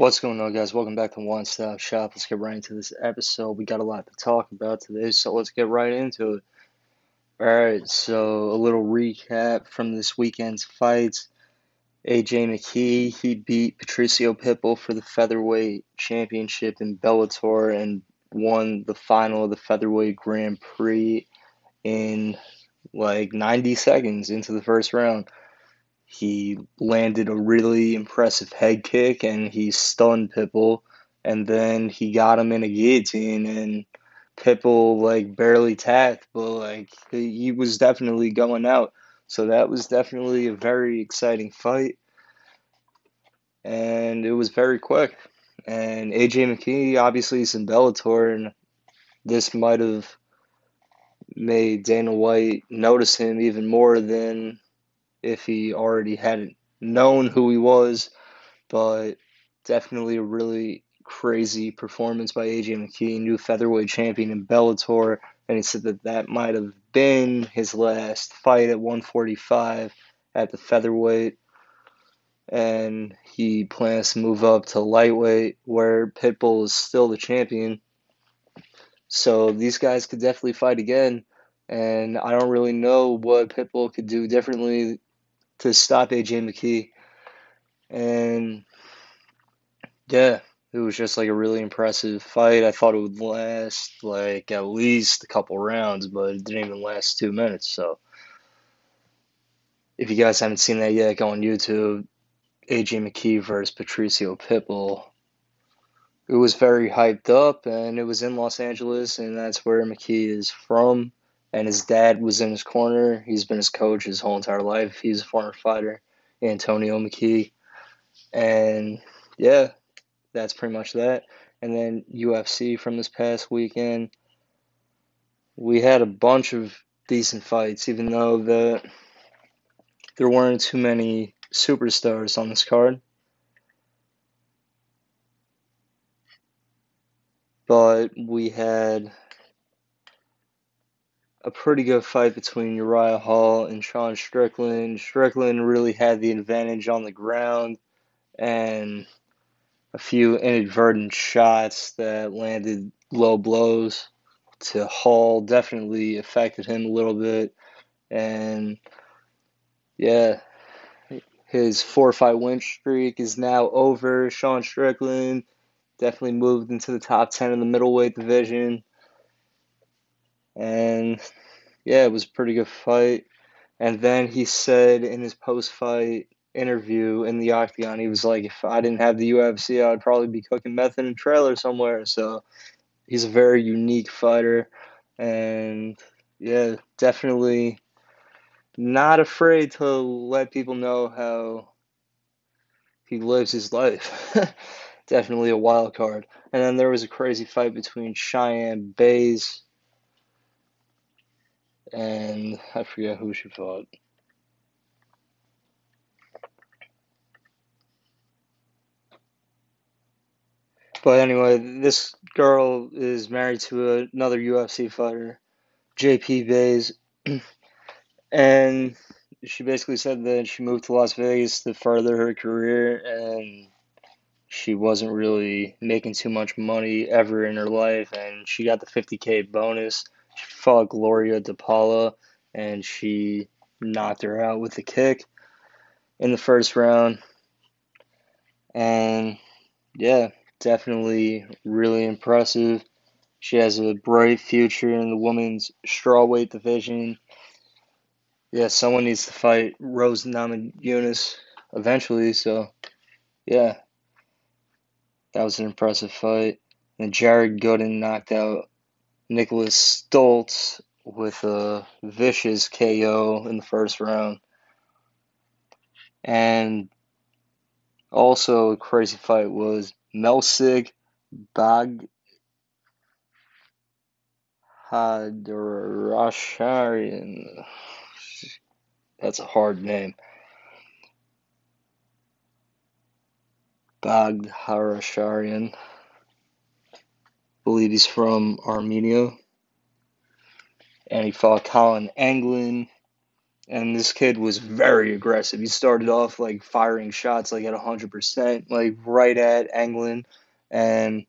What's going on, guys? Welcome back to One Stop Shop. Let's get right into this episode. We got a lot to talk about today, so let's get right into it. All right, so a little recap from this weekend's fights. AJ McKee, he beat Patricio Pitbull for the featherweight championship in Bellator and won the final of the featherweight Grand Prix in like 90 seconds into the first round. He landed a really impressive head kick and he stunned Pitbull. And then he got him in a guillotine and Pitbull like barely tapped, but like he was definitely going out. So that was definitely a very exciting fight. And it was very quick. And AJ McKee obviously is in Bellator and this might have made Dana White notice him even more than if he already hadn't known who he was, but definitely a really crazy performance by AJ McKee, new featherweight champion in Bellator, and he said that that might have been his last fight at 145 at the featherweight, and he plans to move up to lightweight, where Pitbull is still the champion. So these guys could definitely fight again, and I don't really know what Pitbull could do differently to stop AJ McKee. And yeah, it was just like a really impressive fight. I thought it would last like at least a couple rounds, but it didn't even last two minutes. So if you guys haven't seen that yet, go on YouTube. AJ McKee versus Patricio Pitbull. It was very hyped up, and it was in Los Angeles, and that's where McKee is from and his dad was in his corner. He's been his coach his whole entire life. He's a former fighter, Antonio McKee. And yeah, that's pretty much that. And then UFC from this past weekend. We had a bunch of decent fights, even though the there weren't too many superstars on this card. But we had a pretty good fight between Uriah Hall and Sean Strickland. Strickland really had the advantage on the ground and a few inadvertent shots that landed low blows to Hall definitely affected him a little bit. And yeah, his four fight win streak is now over. Sean Strickland definitely moved into the top 10 in the middleweight division. And yeah, it was a pretty good fight. And then he said in his post fight interview in the Octagon, he was like, if I didn't have the UFC, I'd probably be cooking meth in a trailer somewhere. So he's a very unique fighter. And yeah, definitely not afraid to let people know how he lives his life. definitely a wild card. And then there was a crazy fight between Cheyanne Buys and I forget who she fought. But anyway, this girl is married to another UFC fighter, JP Buys, and she basically said that she moved to Las Vegas to further her career and she wasn't really making too much money ever in her life and she got the 50k bonus fought Gloria DePaula and she knocked her out with a kick in the first round. And yeah, definitely really impressive. She has a bright future in the women's strawweight division. Yeah, someone needs to fight Rose Namajunas eventually. So, yeah, that was an impressive fight. And Jared Gooden knocked out Nicholas Stolze with a vicious KO in the first round. And also a crazy fight was Melsik Bag Hadarasharian. That's a hard name. Bagharasharian believe he's from Armenia. And he fought Colin Anglin and this kid was very aggressive. He started off like firing shots like at 100%, like right at Anglin. And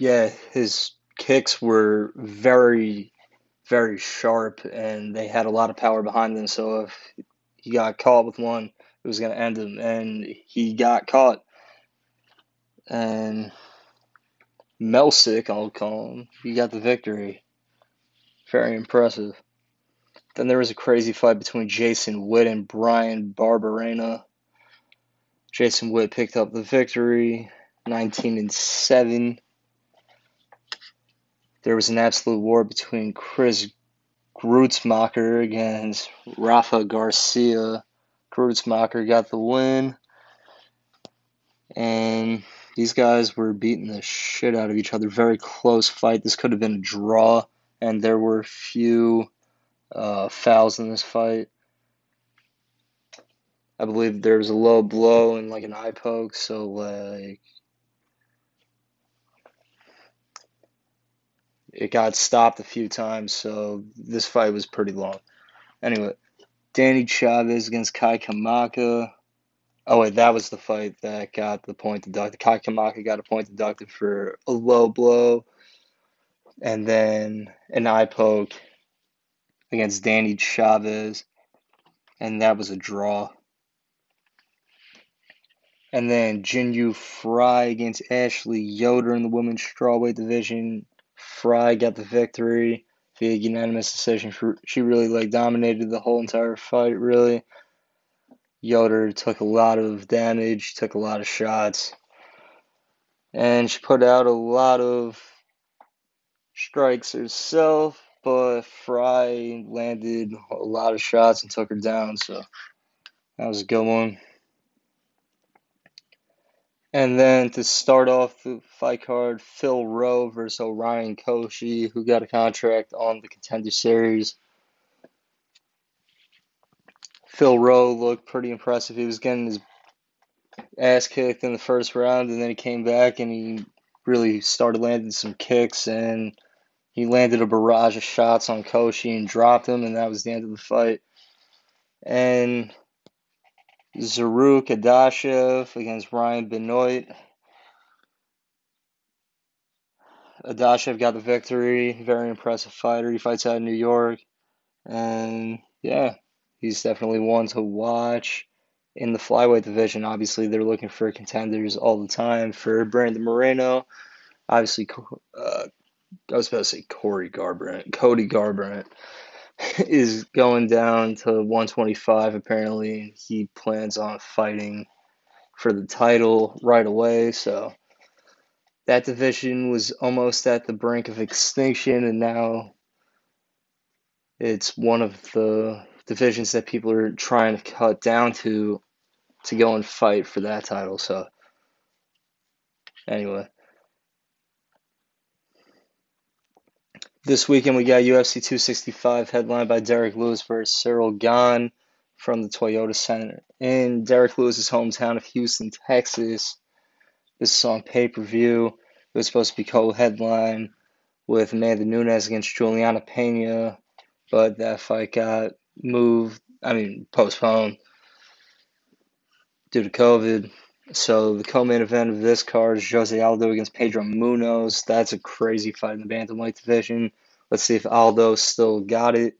yeah, his kicks were very, very sharp and they had a lot of power behind them. So if he got caught with one, it was going to end him. And he got caught. And Melsik, I'll call him, he got the victory. Very impressive. Then there was a crazy fight between Jason Witt and Bryan Barberena. Jason Witt picked up the victory, 19 and 7. There was an absolute war between Chris Gruetzemacher against Rafa Garcia. Gruetzemacher got the win. And these guys were beating the shit out of each other. Very close fight. This could have been a draw. And there were few uh, fouls in this fight. I believe there was a low blow and like an eye poke, so like it got stopped a few times, so this fight was pretty long. Anyway, Danny Chavez against Kai Kamaka. Oh wait, that was the fight that got the point deducted. Kai got a point deducted for a low blow, and then an eye poke against Danny Chavez, and that was a draw. And then Jinh Frey against Ashley Yoder in the women's strawweight division. Frey got the victory via unanimous decision. She really like dominated the whole entire fight. Really, Yoder took a lot of damage, took a lot of shots, and she put out a lot of strikes herself but Frey landed a lot of shots and took her down, so that was a good one. And then to start off the fight card, Phil Rowe versus Orion Cosce, who got a contract on the Contender Series. Phil Rowe looked pretty impressive. He was getting his ass kicked in the first round, and then he came back and he really started landing some kicks and he landed a barrage of shots on Cosce and dropped him, and that was the end of the fight. And Zarrukh Adashev against Ryan Benoit. Adashev got the victory. Very impressive fighter. He fights out in New York. And yeah, he's definitely one to watch in the flyweight division. Obviously, they're looking for contenders all the time for Brandon Moreno. Obviously, uh, I was supposed to say Corey Garbrandt. Cody Garbrandt is going down to 125. Apparently, he plans on fighting for the title right away. So that division was almost at the brink of extinction, and now it's one of the divisions that people are trying to cut down to to go and fight for that title. So anyway. This weekend we got UFC 265 headlined by Derrick Lewis versus Cyril Gane from the Toyota Center in Derrick Lewis's hometown of Houston, Texas. This is on pay per view. It was supposed to be co-headline with Amanda Nunes against Julianna Pena, but that fight got moved. I mean, postpone due to COVID. So the co-main event of this card is Jose Aldo against Pedro Munhoz. That's a crazy fight in the bantamweight division. Let's see if Aldo still got it.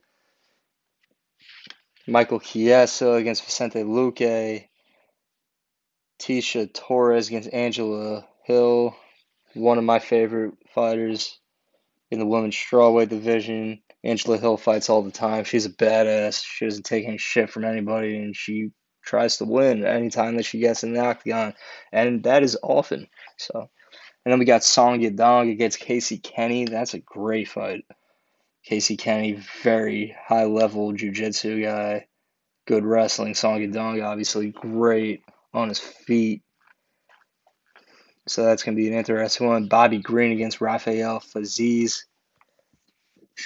Michael Chiesa against Vicente Luque. Tecia Torres against Angela Hill. One of my favorite fighters in the women's strawweight division. Angela Hill fights all the time. She's a badass. She doesn't take any shit from anybody, and she tries to win anytime that she gets in the octagon, and that is often. So, and then we got Song Yadong against Casey Kenny. That's a great fight. Casey Kenny, very high level jiu-jitsu guy, good wrestling. Song Yadong, obviously great on his feet. So that's going to be an interesting one. Bobby Green against Rafael Fiziev.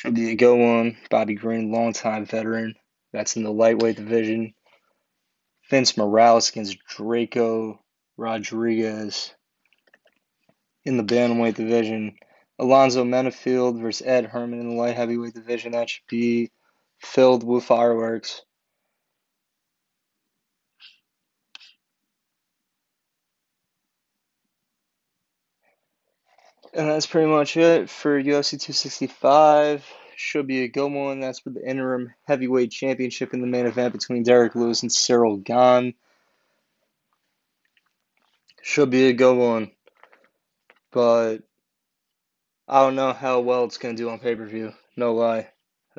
A good one. Bobby Green, longtime veteran. That's in the lightweight division. Vince Morales against Drako Rodriguez in the bantamweight division. Alonzo Menifield versus Ed Herman in the light heavyweight division. That should be filled with fireworks. And that's pretty much it for UFC 265. Should be a good one. That's for the interim heavyweight championship in the main event between Derrick Lewis and Cyril Gane. Should be a good one. But I don't know how well it's going to do on pay per view. No lie.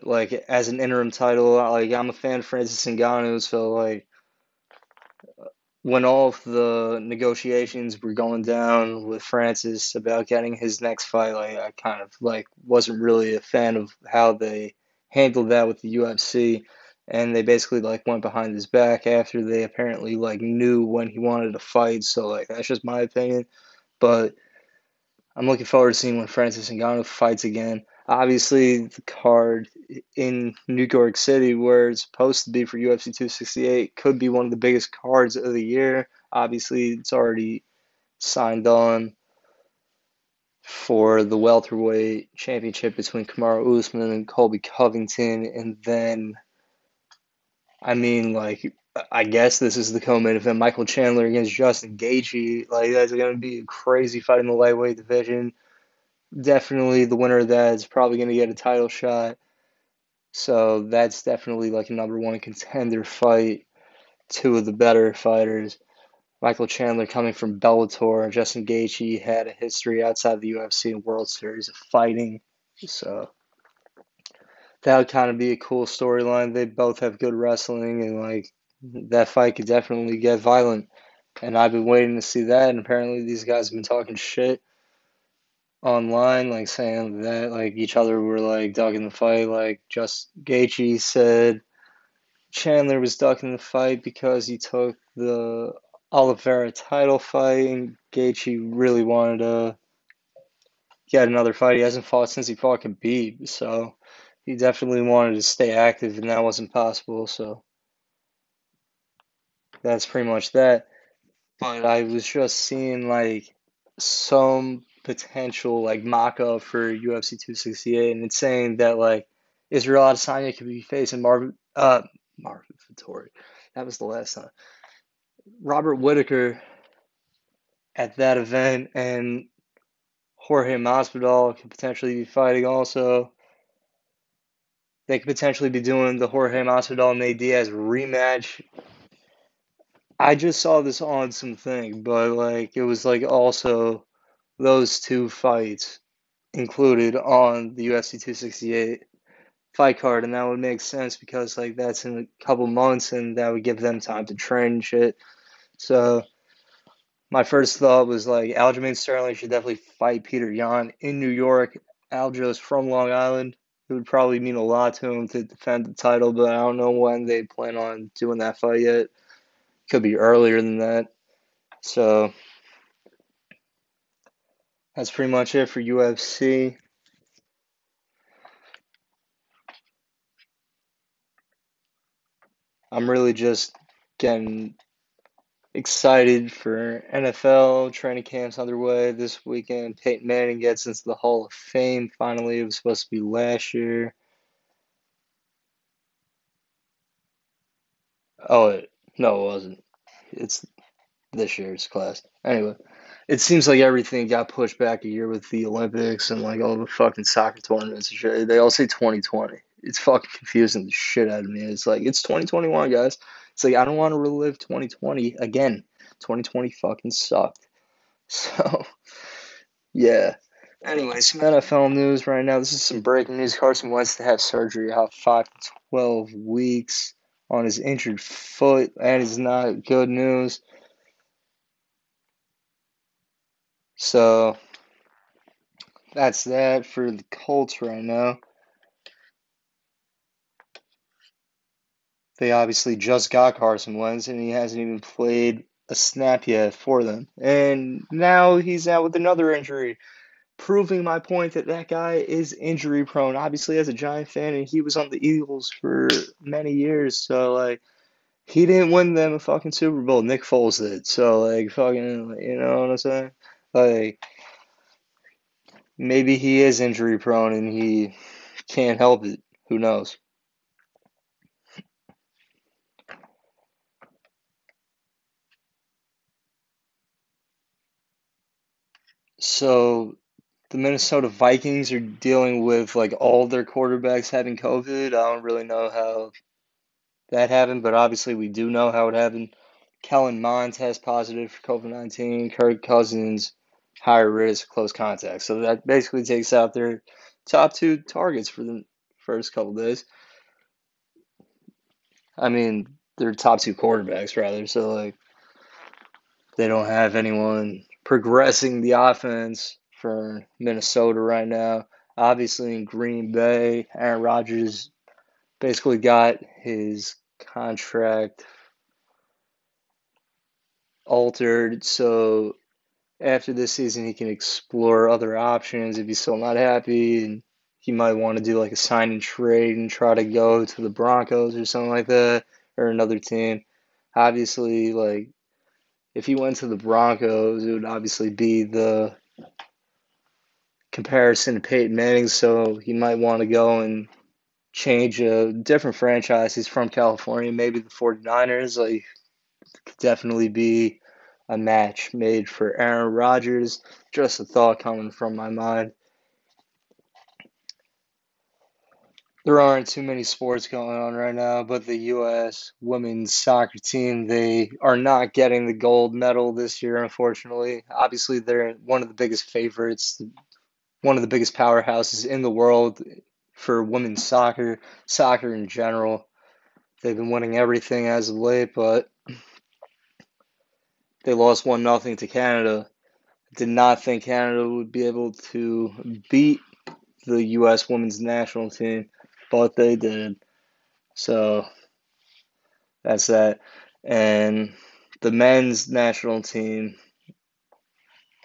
Like, as an interim title, like, I'm a fan of Francis Ngannou, so, like, when all of the negotiations were going down with Francis about getting his next fight, like I kind of like wasn't really a fan of how they handled that with the UFC, and they basically like went behind his back after they apparently like knew when he wanted to fight. So like that's just my opinion, but I'm looking forward to seeing when Francis Ngannou fights again obviously the card in New York City where it's supposed to be for UFC 268 could be one of the biggest cards of the year. Obviously, it's already signed on for the welterweight championship between Kamaru Usman and Colby Covington, and then, I mean, like, I guess this is the co-main event: Michael Chandler against Justin Gaethje. Like, that's going to be a crazy fight in the lightweight division definitely the winner of that is probably going to get a title shot. So that's definitely like a number one contender fight. Two of the better fighters. Michael Chandler coming from Bellator. Justin Gaethje had a history outside the UFC and World Series of fighting. So that would kind of be a cool storyline. They both have good wrestling, and like that fight could definitely get violent. And I've been waiting to see that. And apparently, these guys have been talking shit online, like saying that like each other were like ducking the fight. Like just Gaethje said Chandler was ducking the fight because he took the Oliveira title fight, and Gaethje really wanted to get another fight. He hasn't fought since he fought Khabib, so he definitely wanted to stay active, and that wasn't possible. So that's pretty much that. But I was just seeing like some potential like mock up for UFC 268, and it's saying that like Israel Adesanya could be facing Marvin uh Marvin Vettori. That was the last time. Robert Whitaker at that event, and Jorge Masvidal could potentially be fighting also. They could potentially be doing the Jorge Masvidal Nate Diaz rematch. I just saw this on something, but like it was like also those two fights included on the UFC 268 fight card, and that would make sense because like that's in a couple months, and that would give them time to train and shit. So my first thought was like Aljamain Sterling should definitely fight Petr Yan in New York. Aljo's from Long Island. It would probably mean a lot to him to defend the title, but I don't know when they plan on doing that fight yet. Could be earlier than that. So that's pretty much it for UFC. I'm really just getting excited for NFL training camps underway this weekend. Peyton Manning gets into the Hall of Fame finally. It was supposed to be last year. Oh, it, no, it wasn't. It's this year's class. Anyway it seems like everything got pushed back a year with the Olympics and like all the fucking soccer tournaments and shit. They all say 2020. It's fucking confusing the shit out of me. It's like it's 2021, guys. It's like I don't want to relive 2020 again. 2020 fucking sucked. So, yeah. Anyway, some NFL news right now. This is some breaking news. Carson Wentz to have surgery out five to 12 weeks on his injured foot. That is not good news. So that's that for the Colts right now. They obviously just got Carson Wentz, and he hasn't even played a snap yet for them. And now he's out with another injury, proving my point that that guy is injury prone. Obviously, as a Giant fan, and he was on the Eagles for many years, so like he didn't win them a fucking Super Bowl. Nick Foles did. So like fucking, you know what I'm saying? Like maybe he is injury prone and he can't help it. Who knows? So the Minnesota Vikings are dealing with like all their quarterbacks having COVID. I don't really know how that happened, but obviously we do know how it happened. Kellen Mond test positive for COVID 19. Kirk Cousins higher risk, close contact. So that basically takes out their top two targets for the first couple days. I mean, their top two quarterbacks, rather. So, like, they don't have anyone progressing the offense for Minnesota right now. Obviously, in Green Bay, Aaron Rodgers basically got his contract altered. So after this season, he can explore other options if he's still not happy. And he might want to do like a sign and trade and try to go to the Broncos or something like that or another team. Obviously, like if he went to the Broncos, it would obviously be the comparison to Peyton Manning. So he might want to go and change a different franchise. He's from California, maybe the 49ers. Like could definitely be a match made for Aaron Rodgers. Just a thought coming from my mind. There aren't too many sports going on right now, but the U.S. women's soccer team, they are not getting the gold medal this year, unfortunately. Obviously, they're one of the biggest favorites, one of the biggest powerhouses in the world for women's soccer, soccer in general. They've been winning everything as of late, but they lost 1 nothing to Canada. Did not think Canada would be able to beat the U.S. women's national team, but they did. So that's that. And the men's national team,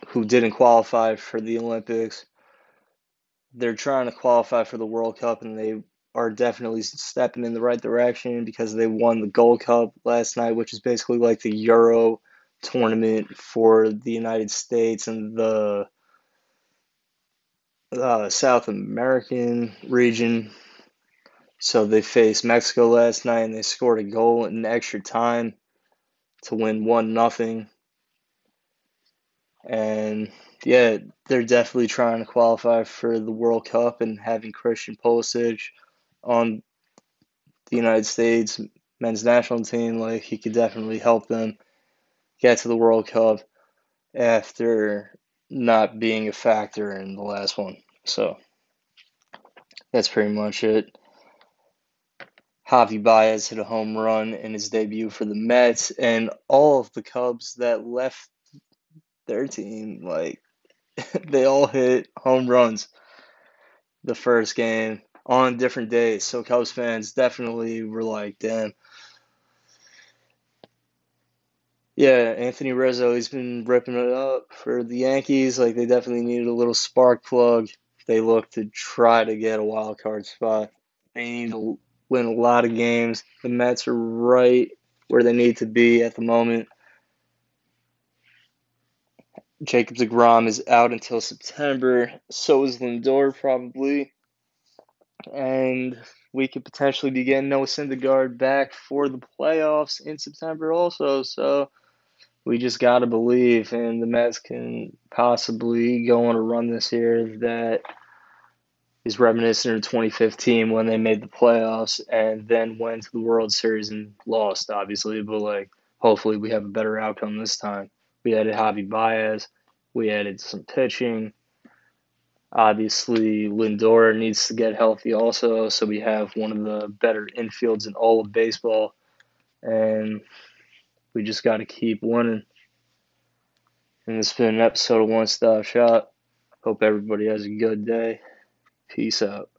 who didn't qualify for the Olympics, they're trying to qualify for the World Cup, and they are definitely stepping in the right direction because they won the Gold Cup last night, which is basically like the Euro tournament for the United States and the uh, South American region. So they faced Mexico last night and they scored a goal in extra time to win one nothing. And yeah, they're definitely trying to qualify for the World Cup and having Christian Pulisic on the United States men's national team, like he could definitely help them get to the World Cup after not being a factor in the last one. So that's pretty much it. Javi Baez hit a home run in his debut for the Mets, and all of the Cubs that left their team, like, they all hit home runs the first game on different days. So Cubs fans definitely were like, damn, Yeah, Anthony Rizzo, he's been ripping it up for the Yankees. Like they definitely needed a little spark plug. They look to try to get a wild card spot. They need to win a lot of games. The Mets are right where they need to be at the moment. Jacob DeGrom is out until September. So is Lindor probably. And we could potentially be getting Noah Syndergaard back for the playoffs in September also. So we just got to believe, and the Mets can possibly go on a run this year that is reminiscent of 2015 when they made the playoffs and then went to the World Series and lost, obviously. But like, hopefully, we have a better outcome this time. We added Javi Baez, we added some pitching. Obviously, Lindor needs to get healthy also, so we have one of the better infields in all of baseball. And we just got to keep winning. And this has been an episode of One Stop Shop. Hope everybody has a good day. Peace out.